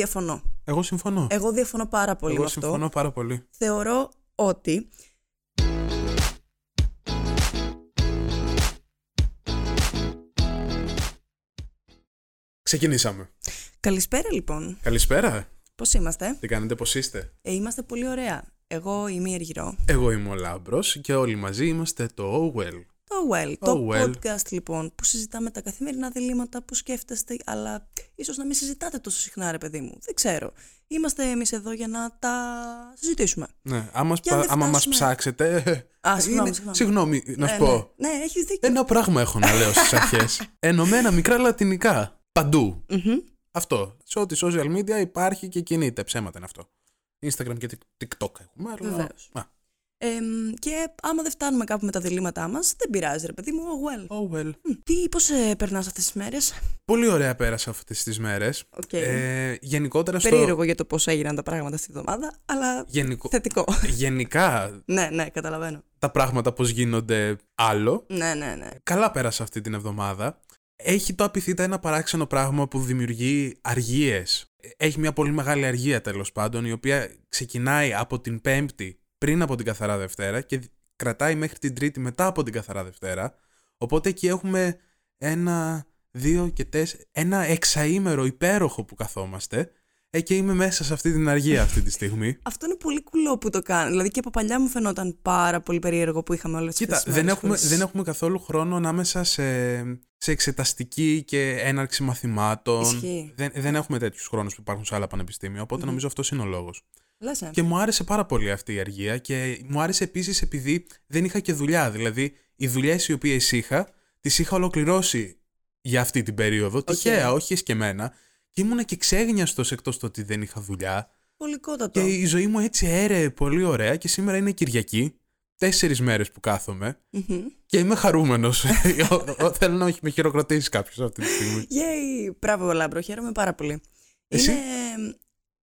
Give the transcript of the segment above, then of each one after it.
Διαφωνώ. Εγώ συμφωνώ. Εγώ διαφωνώ πάρα πολύ Εγώ με αυτό. συμφωνώ πάρα πολύ. Θεωρώ ότι Ξεκινήσαμε. Καλησπέρα λοιπόν. Καλησπέρα. Πώς είμαστε; Τι κάνετε, πώς είστε; Ε, είμαστε πολύ ωραία. Εγώ είμαι η Αργυρό. Εγώ είμαι ο Λάμπρος και όλοι μαζί είμαστε το Oh Well. Το Well, το Oh, well. podcast λοιπόν που συζητάμε τα καθημερινά διλήμματα που σκέφτεστε, αλλά ίσως να μην συζητάτε τόσο συχνά, ρε παιδί μου. Δεν ξέρω. Είμαστε εμείς εδώ για να τα συζητήσουμε. Ναι, άμα, Και αν δεν άμα μας φτάσουμε- ψάξετε... Α, συγγνώμη, είναι- συγγνώμη. συγγνώμη, να σου Ναι, πω. Ναι, ναι έχεις δίκιο. Ένα πράγμα έχω να λέω στις αρχές. Ενωμένα μικρά λατινικά. Παντού. Μμμ. Αυτό. Σε ό,τι social media υπάρχει και κινείται. Ψέματα είναι αυτό. Instagram και TikTok έχουμε. αλλά- Βεβαίως. Α, Εμ, και άμα δεν φτάνουμε κάπου με τα διλήμματά μας, δεν πειράζει ρε παιδί μου, oh well. Oh well. Μ, Τι, πώς ε, περνάς αυτές τις μέρες; Πολύ ωραία πέρασα αυτές τις μέρες. Οκ. Ε, γενικότερα στο... Περίεργο για το πώς έγιναν τα πράγματα αυτή την εβδομάδα, αλλά Γενικο... θετικό. Γενικά ναι, ναι, καταλαβαίνω. τα πράγματα πώς γίνονται άλλο. Ναι, ναι, ναι. Καλά πέρασα αυτή την εβδομάδα. Έχει το απειθήτα ένα παράξενο πράγμα που δημιουργεί αργίες. Έχει μια πολύ μεγάλη αργία τέλος πάντων, η οποία ξεκινάει από την Πέμπτη πριν από την Καθαρά Δευτέρα και κρατάει μέχρι την Τρίτη μετά από την Καθαρά Δευτέρα. Οπότε εκεί έχουμε ένα, δύο και τέσσερα, ένα εξαήμερο υπέροχο που καθόμαστε ε, και είμαι μέσα σε αυτή την αργία αυτή τη στιγμή. Αυτό είναι πολύ κουλό που το κάνει. Δηλαδή και από παλιά μου φαινόταν πάρα πολύ περίεργο που είχαμε όλες τι Κοίτα, δεν έχουμε, δεν έχουμε καθόλου χρόνο ανάμεσα σε, σε εξεταστική και έναρξη μαθημάτων. Ισχύει. Δεν, δεν έχουμε τέτοιους χρόνους που υπάρχουν σε άλλα πανεπιστήμια, οπότε νομίζω αυτός είναι ο λόγος. Λες, ε. Και μου άρεσε πάρα πολύ αυτή η αργία και μου άρεσε επίσης επειδή δεν είχα και δουλειά. Δηλαδή, οι δουλειές οι οποίες είχα, τις είχα ολοκληρώσει για αυτή την περίοδο. Τυχαία, όχι εσκεμμένα. Και ήμουνα και ξέγνοιαστος εκτός το ότι δεν είχα δουλειά. Πολυκότατο. Και η ζωή μου έτσι έρεε πολύ ωραία και σήμερα είναι Κυριακή. Τέσσερις μέρες που κάθομαι. Μμμ. Και είμαι χαρούμενος. Θέλω να με χειροκροτήσει κάποιος αυτή τη στιγμή. Yay! Μπράβο, Λάμπρο, χαίρομαι πάρα πολύ. Εσύ; Είναι.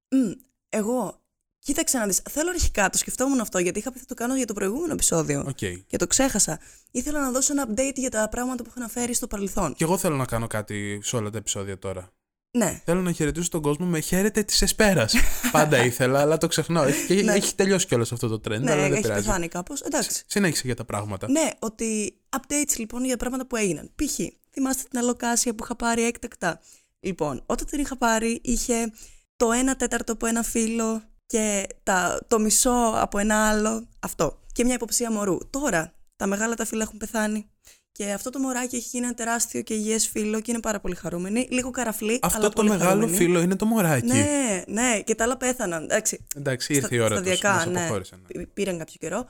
Μ, εγώ. Κοίταξε να δεις. Θέλω αρχικά, το σκεφτόμουν αυτό, γιατί είχα πει θα το κάνω για το προηγούμενο επεισόδιο. Οκ. Και το ξέχασα. Ήθελα να δώσω ένα update για τα πράγματα που έχω αναφέρει στο παρελθόν. Και εγώ θέλω να κάνω κάτι σε όλα τα επεισόδια τώρα. Ναι. Θέλω να χαιρετήσω τον κόσμο με χαίρετε της Εσπέρας. Πάντα ήθελα, αλλά το ξεχνάω. Έχει, και Ναι. έχει τελειώσει κιόλας αυτό το trend, Ναι, αλλά δεν έχει πειράζει. πεθάνει κάπως. Εντάξει. Συνέχισε για τα πράγματα. Ναι, ότι updates λοιπόν για πράγματα που έγιναν. Π.χ. θυμάστε την αλοκάσια που είχα πάρει έκτακτα. Λοιπόν, όταν την είχα πάρει είχε το 1 τέταρτο από ένα φύλλο και τα, το μισό από ένα άλλο. Αυτό. Και μια υποψία μωρού. Τώρα τα μεγάλα τα φύλλα έχουν πεθάνει. Και αυτό το μωράκι έχει γίνει ένα τεράστιο και υγιές φύλλο και είναι πάρα πολύ χαρούμενη. Λίγο καραφλή, Αυτό αλλά το πολύ μεγάλο χαρούμενη. φύλλο είναι το μωράκι. Ναι, ναι, και τα άλλα πέθαναν. Εντάξει, Εντάξει, ήρθε στα- η ώρα τους. σταδιακά, ναι. αποχώρησαν. Π- Πήραν κάποιο καιρό.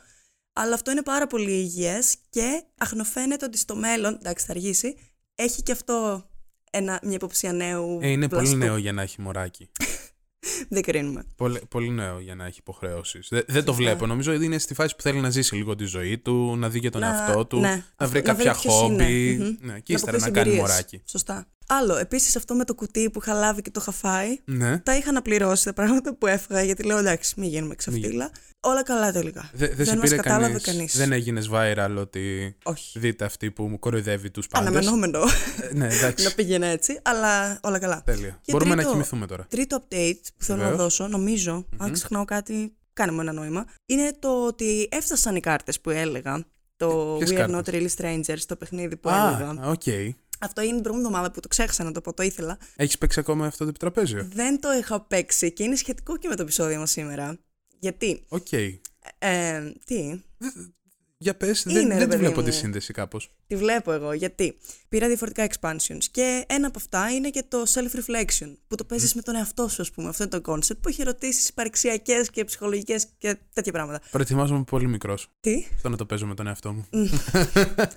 Αλλά αυτό είναι πάρα πολύ υγιές και αχνοφαίνεται ότι στο μέλλον, εντάξει θα αργήσει, έχει και αυτό ένα, μια υποψία νέου Ε, είναι πολύ βλαστού. νέο για να έχει μωράκι. Δεν κρίνουμε. Πολύ, πολύ νέο για να έχει υποχρεώσεις. Δεν, δεν το βλέπω. Νομίζω ότι είναι στη φάση που θέλει να ζήσει λίγο τη ζωή του, να δει και τον Να- εαυτό του, ναι, να αυτό- βρει κάποια ποιος είναι. χόμπι. Μμμ. Ναι, και ύστερα να αποκτήσει κάνει εμπειρίες. μωράκι. Σωστά. Άλλο, επίσης αυτό με το κουτί που είχα λάβει και το είχα φάει, Ναι. τα είχα να πληρώσει τα πράγματα που έφαγα γιατί λέω εντάξει μην γίνουμε ξαφτύλα. Όλα καλά τελικά. Δε- δεν σε μας πήρε κατάλαβε κανείς, κανείς. Δεν έγινες viral ότι Όχι. δείτε αυτή που μου κοροϊδεύει τους πάντες. Αναμενόμενο ναι, να εντάξει. πήγαινε έτσι, αλλά όλα καλά. Τέλεια. Και Μπορούμε να τρίτο- κοιμηθούμε τώρα. Τρίτο update που θέλω να Βεβαίως. δώσω, νομίζω, αν ξεχνάω κάτι, κάνε μου ένα νόημα, είναι το ότι έφτασαν οι κάρτες που έλεγα. Το ποιες We are not κάρτες; really strangers, το παιχνίδι που έλεγα. Α, οκ. Αυτό είναι την προηγούμενη εβδομάδα που το ξέχασα να το πω, το ήθελα. Έχεις παίξει ακόμα αυτό το επιτραπέζιο; Δεν το είχα παίξει και είναι σχετικό και με το επεισόδιο μας σήμερα. Γιατί, Οκ. ε, τι, Για πες, Είναι, δεν, ρε δεν τη παιδί βλέπω μου. τη σύνδεση κάπως. τη βλέπω εγώ, γιατί; Πήρα διαφορετικά expansions και ένα από αυτά είναι και το self-reflection που το παίζεις με τον εαυτό σου ας πούμε, αυτό είναι το concept που έχει ερωτήσεις υπαρξιακές και ψυχολογικές και τέτοια πράγματα. Προετοιμάζομαι πολύ μικρός. Τι, Αυτό να το παίζω με τον εαυτό μου.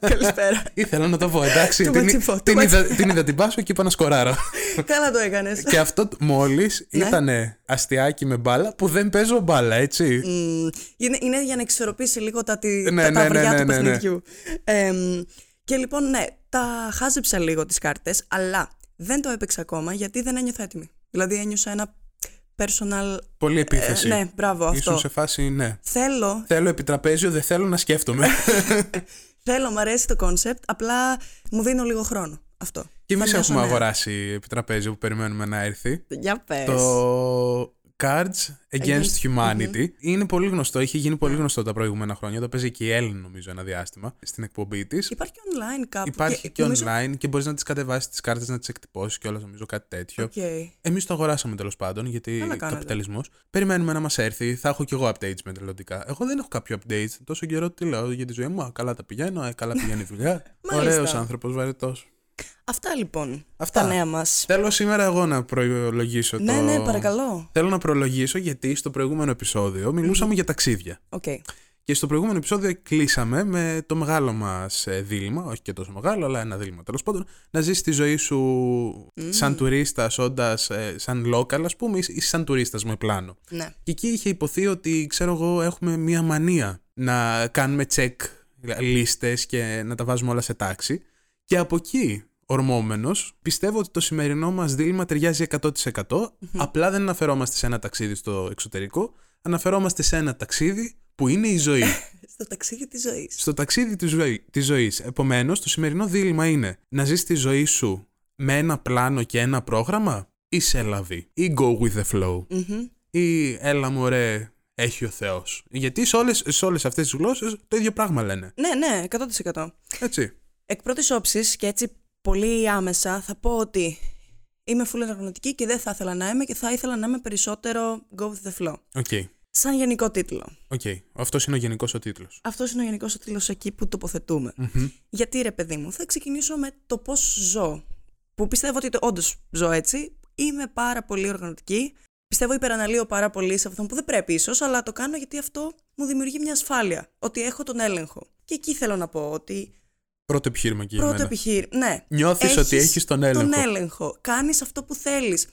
καλησπέρα. Ήθελα να το πω, εντάξει. Too την, much info, too την, much. είδα, την είδα την πάσο και είπα να σκοράρω. Καλά το έκανες. και αυτό μόλις Ναι. ήταν αστιάκι με μπάλα που δεν παίζω μπάλα, έτσι. Μμ, είναι, είναι για να εξορροπήσει λίγο τα, τη, Ναι, τα, ναι, τα ναι, αυριά ναι, του ναι, ναι. παιχνιδιού. Εμ, και λοιπόν, ναι, τα χάζεψα λίγο τις κάρτες, αλλά δεν το έπαιξα ακόμα γιατί δεν ένιωθα έτοιμη. Δηλαδή ένιωσα ένα personal... Πολύ επίθεση. ναι, μπράβο, αυτό. Ήσουν σε φάση, ναι. Θέλω, Θέλω επιτραπέζιο, δεν θέλω να σκέφτομαι. θέλω, μου αρέσει το concept, απλά μου δίνω λίγο χρόνο. Αυτό. Και εμείς Θα νιώσω έχουμε νέα. αγοράσει επιτραπέζιο που περιμένουμε να έρθει. Για πες. Το Cards Against Against- Humanity. Είναι πολύ γνωστό, είχε γίνει πολύ γνωστό τα προηγούμενα χρόνια. Το παίζει και η Έλλη, νομίζω, ένα διάστημα στην εκπομπή της. Υπάρχει και online κάπου. Υπάρχει και, νομίζω- online και μπορείς να τις κατεβάσεις τις κάρτες να τις εκτυπώσεις και όλα, νομίζω κάτι τέτοιο. Οκ. Εμείς το αγοράσαμε τέλος πάντων γιατί Καλά κάνατε. καπιταλισμός. Περιμένουμε να μας έρθει. Θα έχω κι εγώ updates μελλοντικά. Εγώ δεν έχω κάποιο update. Τόσο καιρό τι λέω για τη ζωή μου. Α, καλά τα πηγαίνω. ε, καλά πηγαίνει η δουλειά. Μάλιστα. Ωραίος άνθρωπος, βαρετός. Αυτά λοιπόν. Αυτά. Τα νέα μας. Θέλω σήμερα εγώ να προλογίσω Ναι, το. ναι, παρακαλώ. Θέλω να προλογίσω γιατί στο προηγούμενο επεισόδιο μιλούσαμε για ταξίδια. Οκ. Και στο προηγούμενο επεισόδιο κλείσαμε με το μεγάλο μας δίλημμα, όχι και τόσο μεγάλο, αλλά ένα δίλημμα τέλος πάντων, να ζήσεις τη ζωή σου σαν τουρίστας, όντας σαν local, ας πούμε, ή σαν τουρίστας με πλάνο. Ναι. Και εκεί είχε ειπωθεί ότι, ξέρω εγώ, έχουμε μία μανία να κάνουμε check λίστες και να τα βάζουμε όλα σε τάξη. Και από εκεί, ορμόμενος, πιστεύω ότι το σημερινό μας δίλημα ταιριάζει 100%. Απλά δεν αναφερόμαστε σε ένα ταξίδι στο εξωτερικό, αναφερόμαστε σε ένα ταξίδι που είναι η ζωή. Στο ταξίδι της ζωής. στο ταξίδι της, ζωή, της ζωής. Επομένως, το σημερινό δίλημα είναι να ζεις τη ζωή σου με ένα πλάνο και ένα πρόγραμμα ή σε λαβή ή go with the flow Μμμ. ή έλα μωρέ έχει ο Θεός. Γιατί σε όλες, σε όλες αυτές τις γλώσσες το ίδιο πράγμα λένε. Ναι, ναι, 100%. Έτσι. Εκ πρώτης όψης και έτσι πολύ άμεσα θα πω ότι είμαι full οργανωτική και δεν θα ήθελα να είμαι και θα ήθελα να είμαι περισσότερο go with the flow. OK. Σαν γενικό τίτλο. Οκ. Αυτός είναι ο γενικός ο τίτλος. Αυτός είναι ο γενικός τίτλος εκεί που τοποθετούμε. Γιατί ρε παιδί μου, θα ξεκινήσω με το πώς ζω. Που πιστεύω ότι όντως ζω έτσι. Είμαι πάρα πολύ οργανωτική. Πιστεύω υπεραναλύω πάρα πολύ σε αυτό που δεν πρέπει ίσως, αλλά το κάνω γιατί αυτό μου δημιουργεί μια ασφάλεια. Ότι έχω τον έλεγχο. Και εκεί θέλω να πω ότι Πρώτο επιχείρημα και για πρώτο μένα. επιχείρημα. Ναι. Νιώθεις ότι έχεις τον έλεγχο. Τον έλεγχο. Κάνεις αυτό που θέλεις.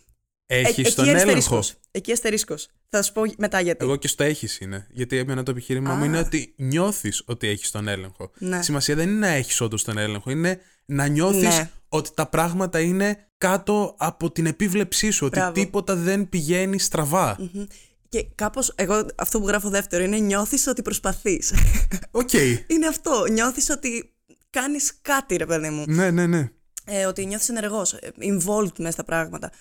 Έχεις τον έλεγχο. Εκεί αστερίσκο. Θα σου πω μετά γιατί. Εγώ και στο έχεις είναι. Γιατί εμένα το επιχείρημα μου Α. είναι ότι νιώθεις ότι έχεις τον έλεγχο. Ναι. Σημασία δεν είναι να έχεις όντως τον έλεγχο. Είναι να νιώθεις Ναι. ότι τα πράγματα είναι κάτω από την επίβλεψή σου. Ότι Μπράβο. τίποτα δεν πηγαίνει στραβά. Μμμ. Και κάπως, εγώ αυτό που γράφω δεύτερο είναι νιώθεις ότι προσπαθείς. Οκ. είναι αυτό. Νιώθεις ότι κάνεις κάτι, ρε παιδί μου. Ναι, ναι, ναι. Ε, ότι νιώθεις ενεργός, involved μέσα στα πράγματα.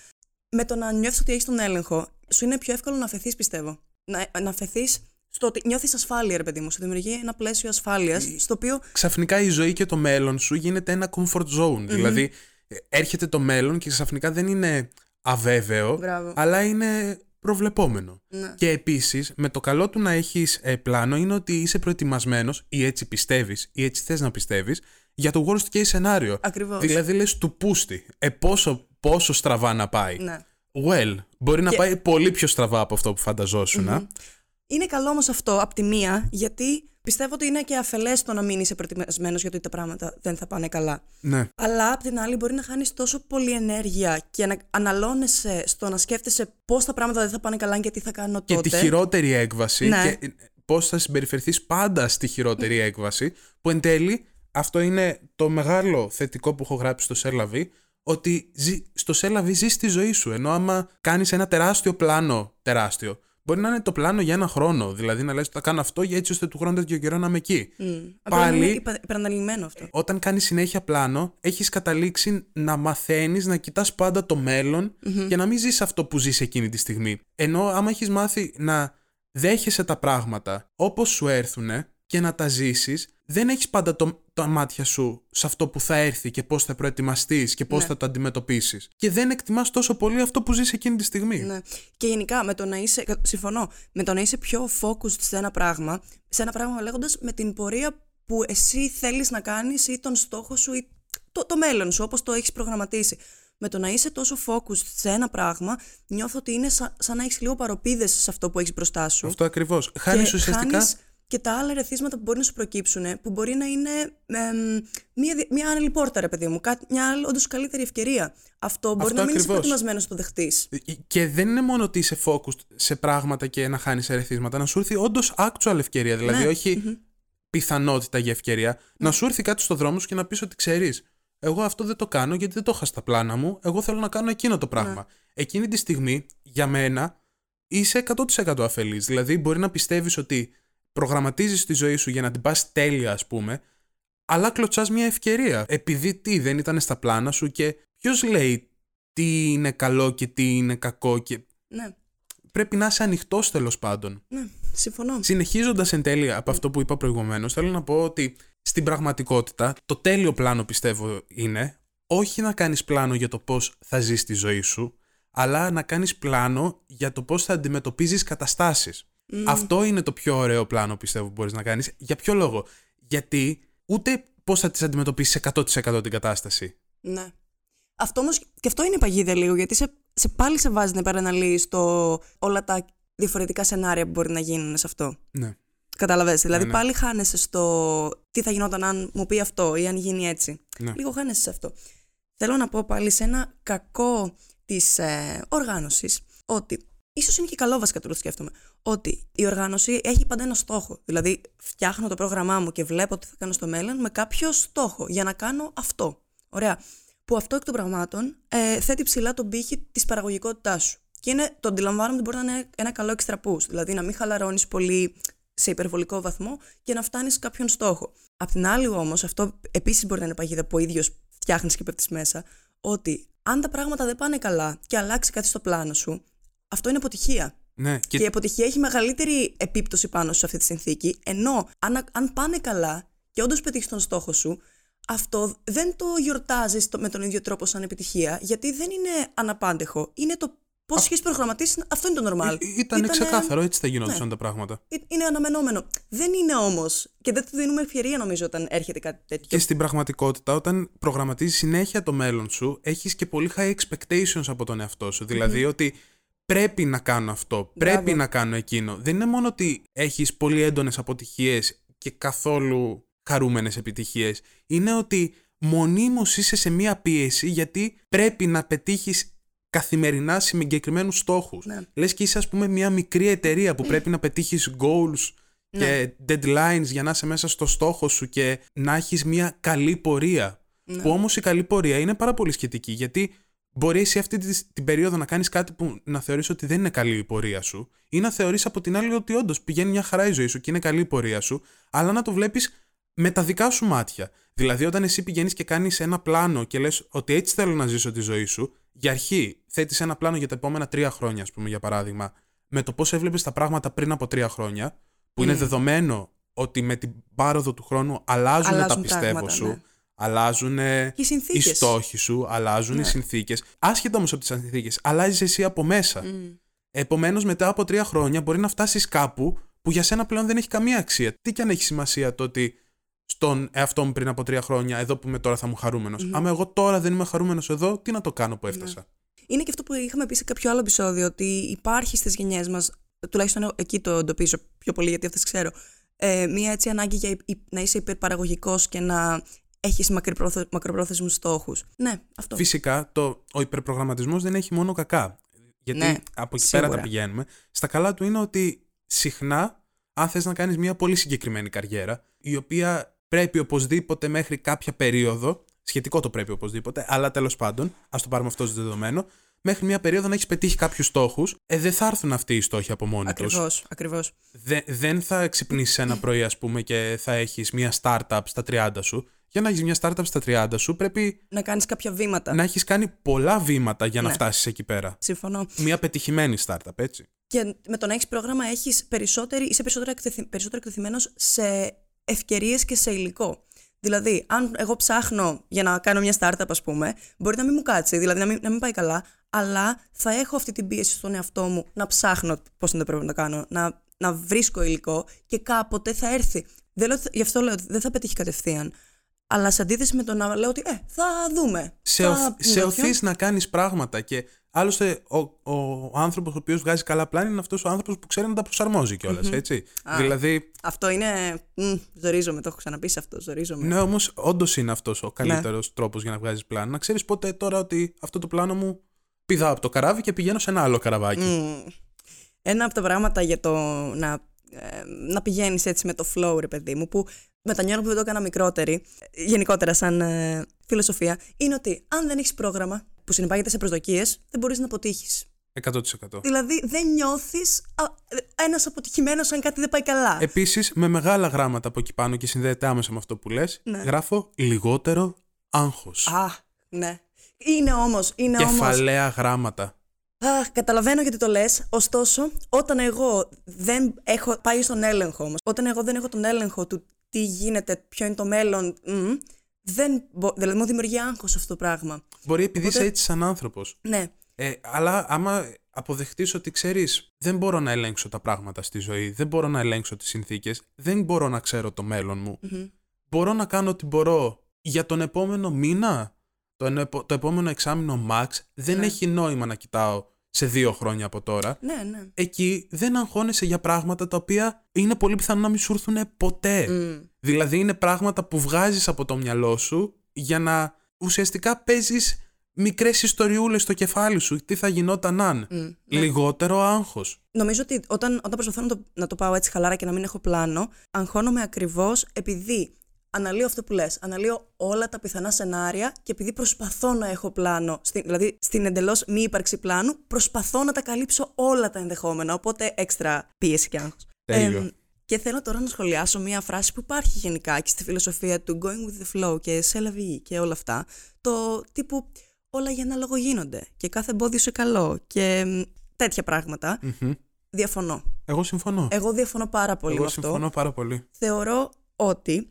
Με το να νιώθεις ότι έχεις τον έλεγχο, σου είναι πιο εύκολο να αφεθείς, πιστεύω. Να, να αφεθείς στο ότι νιώθεις ασφάλεια, ρε παιδί μου. Σου δημιουργεί ένα πλαίσιο ασφάλειας, στο οποίο. Ξαφνικά η ζωή και το μέλλον σου γίνεται ένα comfort zone. Δηλαδή ε, έρχεται το μέλλον και ξαφνικά δεν είναι αβέβαιο, Μπράβο. αλλά είναι προβλεπόμενο. Ναι. Και επίσης, με το καλό του να έχεις πλάνο είναι ότι είσαι προετοιμασμένος ή έτσι πιστεύεις ή έτσι θες να πιστεύεις για το worst case scenario. Ακριβώς. Δηλαδή λες του πούστη. Ε, πόσο, πόσο στραβά να πάει. Ναι. Well, μπορεί να Και- πάει πολύ πιο στραβά από αυτό που φανταζόσουν. Είναι καλό όμως αυτό από τη μία, γιατί πιστεύω ότι είναι και αφελές το να μην είσαι προετοιμασμένος γιατί τα πράγματα δεν θα πάνε καλά. Ναι. Αλλά απ' την άλλη μπορεί να χάνεις τόσο πολύ ενέργεια και να αναλώνεσαι στο να σκέφτεσαι πώς τα πράγματα δεν θα πάνε καλά και τι θα κάνω Και τότε. τη χειρότερη έκβαση Ναι. και πώς θα συμπεριφερθείς πάντα στη χειρότερη έκβαση, που εν τέλει αυτό είναι το μεγάλο θετικό που έχω γράψει στο Σέλαβι, ότι ζει- στο Σέλαβι ζεις τη ζωή σου. Ενώ άμα κάνεις ένα τεράστιο πλάνο, τεράστιο, μπορεί να είναι το πλάνο για ένα χρόνο. Δηλαδή να λες θα κάνω αυτό για έτσι ώστε του χρόνου τέτοιο καιρό να είμαι εκεί. Μμ. Απλά Πάλι- είναι υπα- υπεραναλυμμένο αυτό. Όταν κάνεις συνέχεια πλάνο, έχεις καταλήξει να μαθαίνεις να κοιτάς πάντα το μέλλον και να μην ζεις αυτό που ζεις εκείνη τη στιγμή. Ενώ άμα έχεις μάθει να δέχεσαι τα πράγματα όπως σου έρθουν και να τα ζήσεις, δεν έχεις πάντα το, τα μάτια σου σε αυτό που θα έρθει και πώς θα προετοιμαστείς και πώς Ναι. θα το αντιμετωπίσεις. Και δεν εκτιμάς τόσο πολύ αυτό που ζεις εκείνη τη στιγμή. Ναι. Και γενικά με το να είσαι. Συμφωνώ. Με το να είσαι πιο focused σε ένα πράγμα, σε ένα πράγμα λέγοντας με την πορεία που εσύ θέλεις να κάνεις ή τον στόχο σου ή το, το μέλλον σου, όπως το έχεις προγραμματίσει. Με το να είσαι τόσο focused σε ένα πράγμα, νιώθω ότι είναι σαν, σαν να έχεις λίγο παροπίδες σε αυτό που έχεις μπροστά σου. Αυτό ακριβώς. Χάνεις και ουσιαστικά. χάνεις και τα άλλα ερεθίσματα που μπορεί να σου προκύψουν, που μπορεί να είναι εμ, μια, δι- μια άνελη πόρτα, ρε παιδί μου, κάτι, μια όντως καλύτερη ευκαιρία. Αυτό μπορεί Αυτό να μην είσαι ακριβώς. προετοιμασμένος να το δεχτείς. Και δεν είναι μόνο ότι είσαι focused σε πράγματα και να χάνεις ερεθίσματα, να σου έρθει όντως actual ευκαιρία. Δηλαδή, Ναι. όχι πιθανότητα για ευκαιρία. Να σου έρθει κάτι στο δρόμο σου και να πεις ότι ξέρεις, εγώ αυτό δεν το κάνω γιατί δεν το είχα στα πλάνα μου. Εγώ θέλω να κάνω εκείνο το πράγμα. Ναι. Εκείνη τη στιγμή, για μένα, είσαι 100% αφελής. Δηλαδή, μπορεί να πιστεύεις ότι προγραμματίζεις τη ζωή σου για να την πας τέλεια, ας πούμε, αλλά κλωτσάς μια ευκαιρία. Επειδή τι δεν ήταν στα πλάνα σου και Ποιος λέει τι είναι καλό και τι είναι κακό και Ναι, πρέπει να είσαι ανοιχτός τέλος πάντων. ναι, συμφωνώ. Συνεχίζοντας εν τέλει από αυτό που είπα προηγουμένως, θέλω να πω ότι στην πραγματικότητα το τέλειο πλάνο πιστεύω είναι όχι να κάνεις πλάνο για το πώς θα ζεις τη ζωή σου, αλλά να κάνεις πλάνο για το πώς θα αντιμετωπίζεις καταστάσει. Αυτό είναι το πιο ωραίο πλάνο πιστεύω που μπορείς να κάνεις. Για ποιο λόγο, Γιατί ούτε πώς θα τις αντιμετωπίσεις 100% την κατάσταση. Ναι. Αυτό όμως και αυτό είναι παγίδα λίγο, γιατί σε, σε πάλι σε βάζει να υπεραναλύει το όλα τα διαφορετικά σενάρια που μπορεί να γίνουν σε αυτό. Ναι. Κατάλαβες, δηλαδή ναι. πάλι χάνεσαι στο τι θα γινόταν αν μου πει αυτό ή αν γίνει έτσι. Ναι. Λίγο χάνεσαι σε αυτό. Θέλω να πω πάλι σε ένα κακό της ε, οργάνωσης ότι ίσως είναι και καλό βασικά τώρα το σκέφτομαι ότι η οργάνωση έχει πάντα ένα στόχο. Δηλαδή φτιάχνω το πρόγραμμά μου και βλέπω τι θα κάνω στο μέλλον με κάποιο στόχο για να κάνω αυτό. Ωραία. Που αυτό εκ των πραγμάτων ε, θέτει ψηλά τον πύχη της παραγωγικότητάς σου. Και είναι, το αντιλαμβάνομαι ότι μπορεί να είναι ένα καλό extra boost. Δηλαδή να μην χαλαρώνεις πολύ σε υπερβολικό βαθμό και να φτάνεις σε κάποιον στόχο. Απ' την άλλη, όμως, αυτό επίσης μπορεί να είναι παγίδα που ο ίδιος φτιάχνεις και πέφτεις μέσα, ότι αν τα πράγματα δεν πάνε καλά και αλλάξει κάτι στο πλάνο σου, αυτό είναι αποτυχία. Ναι, Και... η αποτυχία έχει μεγαλύτερη επίπτωση πάνω σου σε αυτή τη συνθήκη, ενώ αν, αν πάνε καλά και όντως πετύχεις τον στόχο σου, αυτό δεν το γιορτάζεις με τον ίδιο τρόπο σαν επιτυχία, γιατί δεν είναι αναπάντεχο. Είναι το πώς έχει προγραμματίσει. Αυτό είναι το normal. Ή- Ήταν Ήτανε- ξεκάθαρο, έτσι θα γινόντουσαν Ναι. τα πράγματα. Ε, Είναι αναμενόμενο. Δεν είναι όμως. Και δεν του δίνουμε ευκαιρία νομίζω όταν έρχεται κάτι τέτοιο. Και στην πραγματικότητα, όταν προγραμματίζεις συνέχεια το μέλλον σου, έχεις και πολύ high expectations από τον εαυτό σου. Δηλαδή ότι πρέπει να κάνω αυτό, πρέπει Μπράβο. να κάνω εκείνο. Δεν είναι μόνο ότι έχεις πολύ έντονες αποτυχίες και καθόλου χαρούμενες επιτυχίες. Είναι ότι μονίμως είσαι σε μία πίεση γιατί πρέπει να πετύχεις καθημερινά συγκεκριμένους στόχους. Ναι. Λες και είσαι, ας πούμε, μια μικρή εταιρεία που πρέπει να πετύχεις goals και deadlines για να είσαι μέσα στο στόχο σου και να έχεις μια καλή πορεία. Ναι. Που όμως η καλή πορεία είναι πάρα πολύ σχετική γιατί μπορεί εσύ αυτή τη- την περίοδο να κάνεις κάτι που να θεωρείς ότι δεν είναι καλή η πορεία σου ή να θεωρείς από την άλλη ότι όντως πηγαίνει μια χαρά η ζωή σου και είναι καλή η πορεία σου, αλλά να το βλέπεις με τα δικά σου μάτια. Δηλαδή, όταν εσύ πηγαίνεις και κάνεις ένα πλάνο και λες ότι έτσι θέλω να ζήσω τη ζωή σου, για αρχή θέτεις ένα πλάνο για τα επόμενα τρία χρόνια, ας πούμε, για παράδειγμα, με το πώς έβλεπες τα πράγματα πριν από τρία χρόνια, που είναι δεδομένο ότι με την πάροδο του χρόνου αλλάζουν, τα Αλλάζουν πιστεύω πράγματα, σου, ναι. Αλλάζουν Και οι οι συνθήκες. στόχοι σου, αλλάζουν οι συνθήκες. Άσχετα όμως από τις συνθήκες, αλλάζεις εσύ από μέσα. Επομένως, μετά από τρία χρόνια μπορεί να φτάσεις κάπου που για σένα πλέον δεν έχει καμία αξία. Τι και αν έχει σημασία το ότι στον εαυτό μου πριν από τρία χρόνια, εδώ που είμαι τώρα θα είμαι χαρούμενος. Άμα εγώ τώρα δεν είμαι χαρούμενος εδώ, τι να το κάνω που έφτασα; Είναι και αυτό που είχαμε πει σε κάποιο άλλο επεισόδιο, ότι υπάρχει στις γενιές μας, τουλάχιστον εκεί το εντοπίζω πιο πολύ γιατί αυτές ξέρω, ε, μία έτσι ανάγκη για υ- υ- να είσαι υπερπαραγωγικός και να έχεις μακροπρόθεσμους στόχους. Ναι, αυτό. Φυσικά, το, ο υπερπρογραμματισμός δεν έχει μόνο κακά. Γιατί Ναι, από εκεί σίγουρα. πέρα τα πηγαίνουμε. Στα καλά του είναι ότι συχνά, αν θες να κάνεις μια πολύ συγκεκριμένη καριέρα, η οποία πρέπει οπωσδήποτε μέχρι κάποια περίοδο, σχετικό το πρέπει οπωσδήποτε, αλλά τέλος πάντων, ας το πάρουμε αυτό ως δεδομένο, μέχρι μια περίοδο να έχεις πετύχει κάποιους στόχους, ε, δεν θα έρθουν αυτοί οι στόχοι από μόνοι τους. Ακριβώς, ακριβώς. Δε, δεν θα ξυπνήσεις ένα πρωί, ας πούμε, και θα έχεις μια startup στα 30 σου. Για να έχει μια startup στα 30 σου, πρέπει Να κάνεις κάποια βήματα. να έχεις κάνει πολλά βήματα για να Ναι. φτάσεις εκεί πέρα. Συμφωνώ. Μια πετυχημένη startup, έτσι. Και με το να έχεις πρόγραμμα έχεις περισσότερη, είσαι περισσότερο, εκτεθει, περισσότερο εκτεθειμένος σε ευκαιρίες και σε υλικό. Δηλαδή, αν εγώ ψάχνω για να κάνω μια startup, ας πούμε, μπορεί να μην μου κάτσει, δηλαδή να μην, να μην πάει καλά, αλλά θα έχω αυτή την πίεση στον εαυτό μου να ψάχνω πώς δεν πρέπει να το κάνω, να, να βρίσκω υλικό και κάποτε θα έρθει. Δεν λέω, γι' αυτό λέω ότι δεν θα πετύχει κατευθείαν. Αλλά σε αντίθεση με το να λέω ότι, ε, θα δούμε. Σε, θα οθ, σε τέτοιο. οθείς να κάνεις πράγματα και άλλωστε ο, ο άνθρωπος ο οποίος βγάζει καλά πλάνη είναι αυτός ο άνθρωπος που ξέρει να τα προσαρμόζει κιόλας, έτσι. Δηλαδή, Αυτό είναι. Μ, ζορίζομαι, το έχω ξαναπεί σε αυτό. Ζορίζομαι. ναι, όμως όντως είναι αυτός ο καλύτερος τρόπος για να βγάζεις πλάνο. Να ξέρεις πότε τώρα ότι αυτό το πλάνο μου πηδάω από το καράβι και πηγαίνω σε ένα άλλο καραβάκι. Μμ. Ένα από τα πράγματα για το να, ε, να πηγαίνεις έτσι με το flow, ρε παιδί μου, που μετανιώνω που δεν το έκανα μικρότερη, ε, γενικότερα σαν ε, φιλοσοφία, είναι ότι αν δεν έχεις πρόγραμμα που συνεπάγεται σε προσδοκίες, δεν μπορείς να αποτύχεις. 100%. Δηλαδή δεν νιώθεις ένας αποτυχημένος αν κάτι δεν πάει καλά. Επίσης, με μεγάλα γράμματα από εκεί πάνω και συνδέεται άμεσα με αυτό που λες, Ναι. γράφω λιγότερο άγχος. Α, ναι. Είναι όμως, είναι όμω. Κεφαλαία γράμματα. Αχ, καταλαβαίνω γιατί το λες. Ωστόσο, όταν εγώ δεν έχω πάει στον έλεγχο όμως, όταν εγώ δεν έχω τον έλεγχο του τι γίνεται, ποιο είναι το μέλλον, μ, δεν, μπο- δηλαδή μου δημιουργεί άγχος αυτό το πράγμα. Μπορεί επειδή Οπότε- είσαι έτσι σαν άνθρωπος. Ναι, Ε, αλλά άμα αποδεχτείς ότι ξέρεις, δεν μπορώ να ελέγξω τα πράγματα στη ζωή, δεν μπορώ να ελέγξω τις συνθήκες, δεν μπορώ να ξέρω το μέλλον μου. Μμμ. Μπορώ να κάνω ό,τι μπορώ για τον επόμενο μήνα, το, ενεπο- το επόμενο εξάμεινο max. Δεν Ναι. έχει νόημα να κοιτάω σε δύο χρόνια από τώρα. ναι, ναι. Εκεί δεν αγχώνεσαι για πράγματα τα οποία είναι πολύ πιθανό να μην σου έρθουν ποτέ. Μμ. Δηλαδή είναι πράγματα που βγάζεις από το μυαλό σου για να ουσιαστικά παίζεις μικρές ιστοριούλες στο κεφάλι σου. Τι θα γινόταν αν; Μμ. Ναι. Λιγότερο άγχος. Νομίζω ότι όταν, όταν προσπαθώ να το, να το πάω έτσι χαλάρα και να μην έχω πλάνο, αγχώνομαι ακριβώς επειδή αναλύω αυτό που λες. Αναλύω όλα τα πιθανά σενάρια και επειδή προσπαθώ να έχω πλάνο, στην, δηλαδή στην εντελώς μη ύπαρξη πλάνου, προσπαθώ να τα καλύψω όλα τα ενδεχόμενα. Οπότε έξτρα πίεση και άγχος. Τέλειο. και θέλω τώρα να σχολιάσω μία φράση που υπάρχει γενικά και στη φιλοσοφία του going with the flow και σε la vie και όλα αυτά. Το τύπου όλα για ένα λόγο γίνονται και κάθε εμπόδιο σε καλό και μ, τέτοια πράγματα. Μμμ. Διαφωνώ. Εγώ συμφωνώ. Εγώ διαφωνώ πάρα πολύ Εγώ με αυτό. συμφωνώ πάρα πολύ. Θεωρώ ότι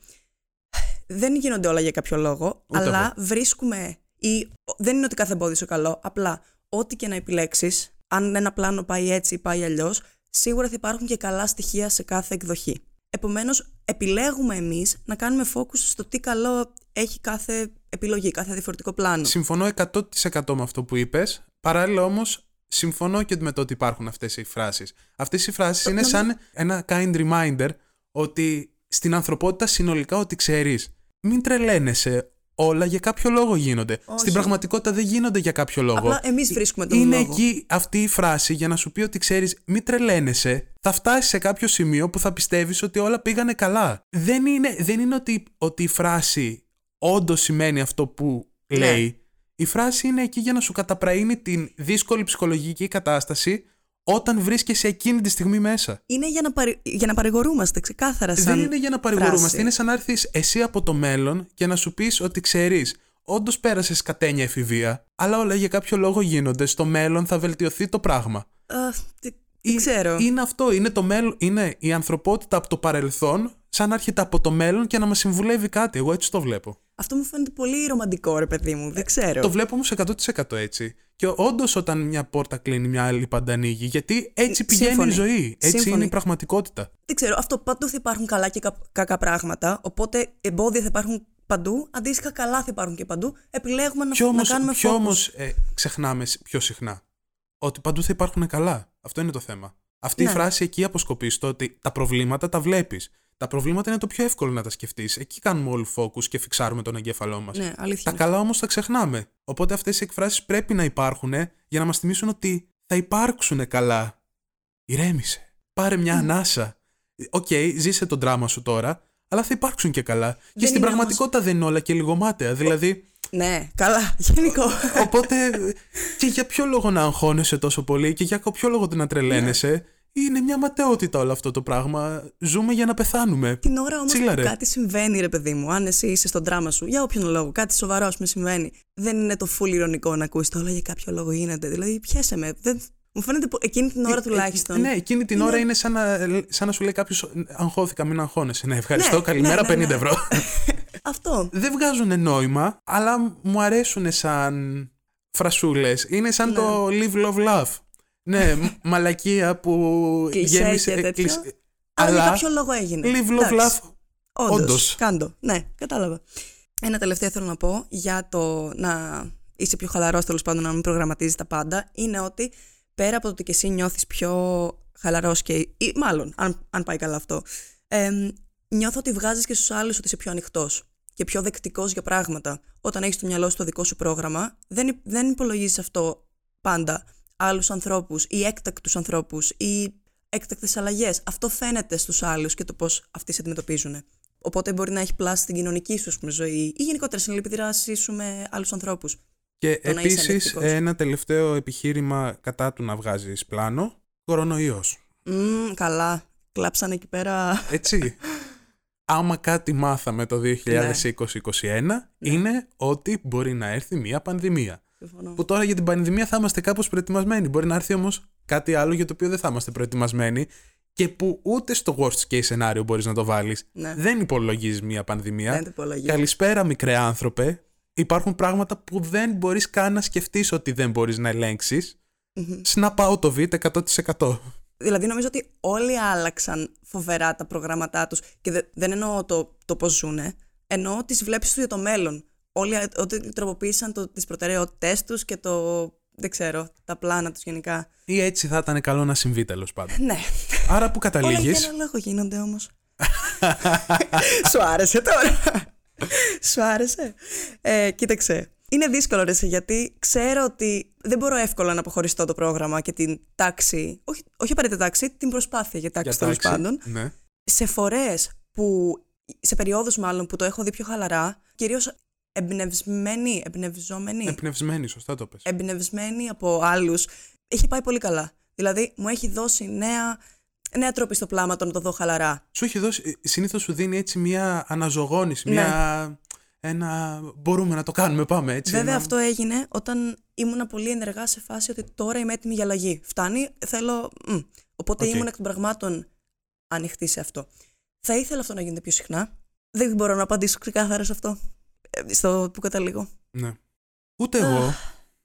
δεν γίνονται όλα για κάποιο λόγο, Ούτε αλλά εγώ. βρίσκουμε. Ή, δεν είναι ότι κάθε εμπόδιο είναι καλό. Απλά ό,τι και να επιλέξεις, αν ένα πλάνο πάει έτσι ή πάει αλλιώς, σίγουρα θα υπάρχουν και καλά στοιχεία σε κάθε εκδοχή. Επομένως, επιλέγουμε εμείς να κάνουμε focus στο τι καλό έχει κάθε επιλογή, κάθε διαφορετικό πλάνο. Συμφωνώ 100% με αυτό που είπες. Παράλληλα όμως συμφωνώ και με το ότι υπάρχουν αυτές οι φράσεις. Αυτές οι φράσεις είναι νομίζω- σαν ένα kind reminder ότι στην ανθρωπότητα συνολικά ότι ξέρεις. Μην τρελαίνεσαι. Όλα για κάποιο λόγο γίνονται. Όχι. Στην πραγματικότητα δεν γίνονται για κάποιο λόγο. Απλά εμείς βρίσκουμε τον Είναι λόγο. εκεί αυτή η φράση για να σου πει ότι ξέρεις μην τρελαίνεσαι. Θα φτάσεις σε κάποιο σημείο που θα πιστεύεις ότι όλα πήγανε καλά. Δεν είναι, δεν είναι ότι, ότι η φράση όντως σημαίνει αυτό που Ναι. λέει. Η φράση είναι εκεί για να σου καταπραίνει την δύσκολη ψυχολογική κατάσταση όταν βρίσκεσαι εκείνη τη στιγμή μέσα. Είναι για να, παρη... για να παρηγορούμαστε ξεκάθαρα σαν Δεν είναι για να παρηγορούμαστε. φράση. Είναι σαν να έρθεις εσύ από το μέλλον και να σου πεις ότι ξέρεις, όντως πέρασες κατένια εφηβεία, αλλά όλα για κάποιο λόγο γίνονται. Στο μέλλον θα βελτιωθεί το πράγμα. Α, τι, τι ξέρω. Είναι αυτό. Είναι, το μέλλον, είναι η ανθρωπότητα από το παρελθόν, σαν να έρχεται από το μέλλον και να μας συμβουλεύει κάτι. Εγώ έτσι το βλέπω. Αυτό μου φαίνεται πολύ ρομαντικό, ρε παιδί μου. Δεν ξέρω. Το βλέπω όμως 100% έτσι. Και όντως, όταν μια πόρτα κλείνει, μια άλλη πάντα ανοίγει. Γιατί έτσι πηγαίνει Σύμφωνη. η ζωή. Έτσι Σύμφωνη. είναι η πραγματικότητα. Δεν ξέρω. Αυτό παντού θα υπάρχουν καλά και κα- κακά πράγματα. Οπότε εμπόδια θα υπάρχουν παντού. Αντίστοιχα, καλά θα υπάρχουν και παντού. Επιλέγουμε να, Ποιο να όμως, κάνουμε ποιο focus. όμως ε, ξεχνάμε σ- πιο συχνά. Ότι παντού θα υπάρχουν καλά. Αυτό είναι το θέμα. Αυτή η Ναι. φράση εκεί αποσκοπεί στο ότι τα προβλήματα τα βλέπεις. Τα προβλήματα είναι το πιο εύκολο να τα σκεφτείς. Εκεί κάνουμε όλοι focus και φιξάρουμε τον εγκέφαλό μας. Ναι, αλήθεια. Τα είναι. καλά όμως τα ξεχνάμε. Οπότε αυτές οι εκφράσεις πρέπει να υπάρχουν για να μας θυμίσουν ότι θα υπάρξουν καλά. Ηρέμησε. Πάρε μια ανάσα. Οκ, ζήσε το δράμα σου τώρα, αλλά θα υπάρξουν και καλά. και Δεν στην είναι πραγματικότητα δεν είναι όλα και λίγο μάταια. Δηλαδή. Ναι, καλά. Γενικό. Οπότε, και για ποιο λόγο να αγχώνεσαι τόσο πολύ και για ποιο λόγο να τρελαίνεσαι; Είναι μια ματαιότητα όλο αυτό το πράγμα. Ζούμε για να πεθάνουμε. Την ώρα όμως που Τσίλαρε. κάτι συμβαίνει, ρε παιδί μου, αν εσύ είσαι στο δράμα σου, για όποιον λόγο, κάτι σοβαρό ας πούμε συμβαίνει, δεν είναι το full ειρωνικό να ακούσει το όλα για κάποιο λόγο γίνεται. Δηλαδή, πείσε με. Δεν... Μου φαίνεται που εκείνη την ώρα Ε, τουλάχιστον. ε, ναι, εκείνη την είναι- ώρα είναι σαν να, σαν να σου λέει κάποιος Αγχώθηκα, μην αγχώνεσαι. Ναι, ευχαριστώ. Ναι, καλημέρα, ναι, ναι, 50 ναι. ευρώ. Αυτό. Δεν βγάζουν νόημα, αλλά μου αρέσουν σαν φρασούλες. Είναι σαν Ναι. το live, love, love. Ναι, μ- μαλακία που Κλισέ γέμισε. και τέτοιο. κλισέ- Αλλά για Αλλά κάποιο λόγο έγινε. live, love, Εντάξει. love. Όντως, Όντως. Κάντο. Ναι, κατάλαβα. Ένα τελευταίο θέλω να πω για το να είσαι πιο χαλαρός τέλος πάντων να μην προγραμματίζεις τα πάντα είναι ότι πέρα από το ότι και εσύ νιώθεις πιο χαλαρός και ή μάλλον αν, αν πάει καλά αυτό εμ, νιώθω ότι βγάζεις και στους άλλους ότι είσαι πιο ανοιχτός και πιο δεκτικός για πράγματα. Όταν έχεις στο μυαλό σου το δικό σου πρόγραμμα δεν, υ- δεν υπολογίζεις αυτό πάντα άλλους ανθρώπους ή έκτακτους ανθρώπους ή έκτακτες αλλαγές. Αυτό φαίνεται στους άλλους και το πώς αυτοί σε αντιμετωπίζουν. Οπότε μπορεί να έχει πλάσει στην κοινωνική σου ας πούμε, ζωή ή γενικότερα στην επιδράση σου με άλλους ανθρώπους. Και Το να είσαι επίσης ανεκτικός. ένα τελευταίο επιχείρημα κατά του να βγάζεις πλάνο. Κορονοϊός. Μμμ, καλά. Κλάψαν εκεί πέρα. Έτσι. άμα κάτι μάθαμε το 2020-2021 Ναι. είναι ότι μπορεί να έρθει μια πανδημία. Συμφωνώ. Που τώρα για την πανδημία θα είμαστε κάπως προετοιμασμένοι. Μπορεί να έρθει όμως κάτι άλλο για το οποίο δεν θα είμαστε προετοιμασμένοι και που ούτε στο worst case σενάριο μπορείς να το βάλεις. Ναι. Δεν υπολογίζεις μια πανδημία. Δεν το υπολογίζω. Καλησπέρα μικρέ άνθρωπε. Υπάρχουν πράγματα που δεν μπορείς καν να σκεφτείς ότι δεν μπορείς να ελέγξεις. Μμμ. Snap out of it 100%. Δηλαδή νομίζω ότι όλοι άλλαξαν φοβερά τα προγράμματά τους και δε- δεν εννοώ το, το πώς ζουνε, εννοώ τις βλέψεις τους για το μέλλον. Όλοι α- ότι τροποποίησαν το, τις προτεραιότητές τους και το, δεν ξέρω, τα πλάνα τους γενικά. Ή έτσι θα ήταν καλό να συμβεί τέλος πάντων. Ναι, Άρα που όλα για καταλήγεις ένα λόγο γίνονται όμως. Σου άρεσε τώρα. Σου άρεσε. Ε, κοίταξε. Είναι δύσκολο ρε, σε, γιατί ξέρω ότι δεν μπορώ εύκολα να αποχωριστώ το πρόγραμμα και την τάξη, όχι, όχι απαραίτητα τάξη, την προσπάθεια για τάξη για τέλος τάξη. πάντων. Ναι. σε φορές που, σε περιόδους μάλλον που το έχω δει πιο χαλαρά, κυρίως εμπνευσμένη, εμπνευζόμενη, Εμπνευσμένη, σωστά το πες. εμπνευσμένη από άλλους, έχει πάει πολύ καλά. Δηλαδή μου έχει δώσει νέα, νέα τροπή στο πράγμα το να το δω χαλαρά. Σου έχει δώσει, συνήθως σου δίνει έτσι μια αναζωογόνηση, Ναι. μια. Ένα. Μπορούμε να το κάνουμε, πάμε έτσι. Βέβαια ένα- αυτό έγινε όταν ήμουνα πολύ ενεργά σε φάση ότι τώρα είμαι έτοιμη για αλλαγή. Φτάνει, θέλω... μ. Οπότε Οκ. ήμουν εκ των πραγμάτων ανοιχτή σε αυτό. Θα ήθελα αυτό να γίνεται πιο συχνά. Δεν μπορώ να απαντήσω ξεκάθαρα σε αυτό. Ε, Στο που καταλήγω. Ναι. Ούτε εγώ.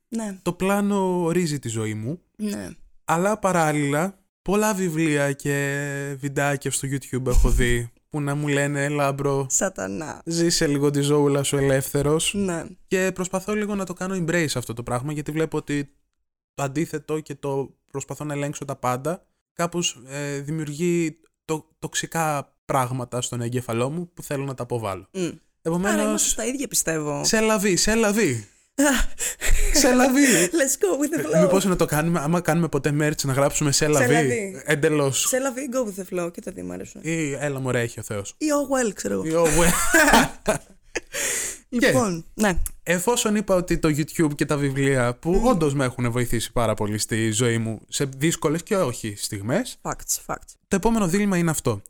Ναι, Το πλάνο ορίζει τη ζωή μου. ναι. Αλλά παράλληλα, πολλά βιβλία και βιντεάκια στο YouTube έχω δει που να μου λένε Ελά, μπρο, Σατανά. ζήσε λίγο τη ζωούλα σου ελεύθερος Ναι. Και προσπαθώ λίγο να το κάνω embrace αυτό το πράγμα γιατί βλέπω ότι το αντίθετο και το προσπαθώ να ελέγξω τα πάντα κάπως ε, δημιουργεί το, τοξικά πράγματα στον εγκέφαλό μου που θέλω να τα αποβάλω. Μ. Άρα Επομένως, είμαστε στα ίδια πιστεύω. σε λαβή, σε λαβή. σε λαβή. Let's go with the flow. Μήπως να το κάνουμε, άμα κάνουμε ποτέ merch να γράψουμε σε λαβή, λαβή. εντελώς. Σε λαβή, go with the flow. Και τα δύο μου αρέσουν. Ή έλα μωρέ έχει ο Θεός. Ή oh well, ξέρω εγώ. Ή, «Ω, we». Λοιπόν, ναι. Εφόσον είπα ότι το YouTube και τα βιβλία που mm. όντως με έχουν βοηθήσει πάρα πολύ στη ζωή μου σε δύσκολες και όχι στιγμές, Facts, facts. το επόμενο δίλημα είναι αυτό.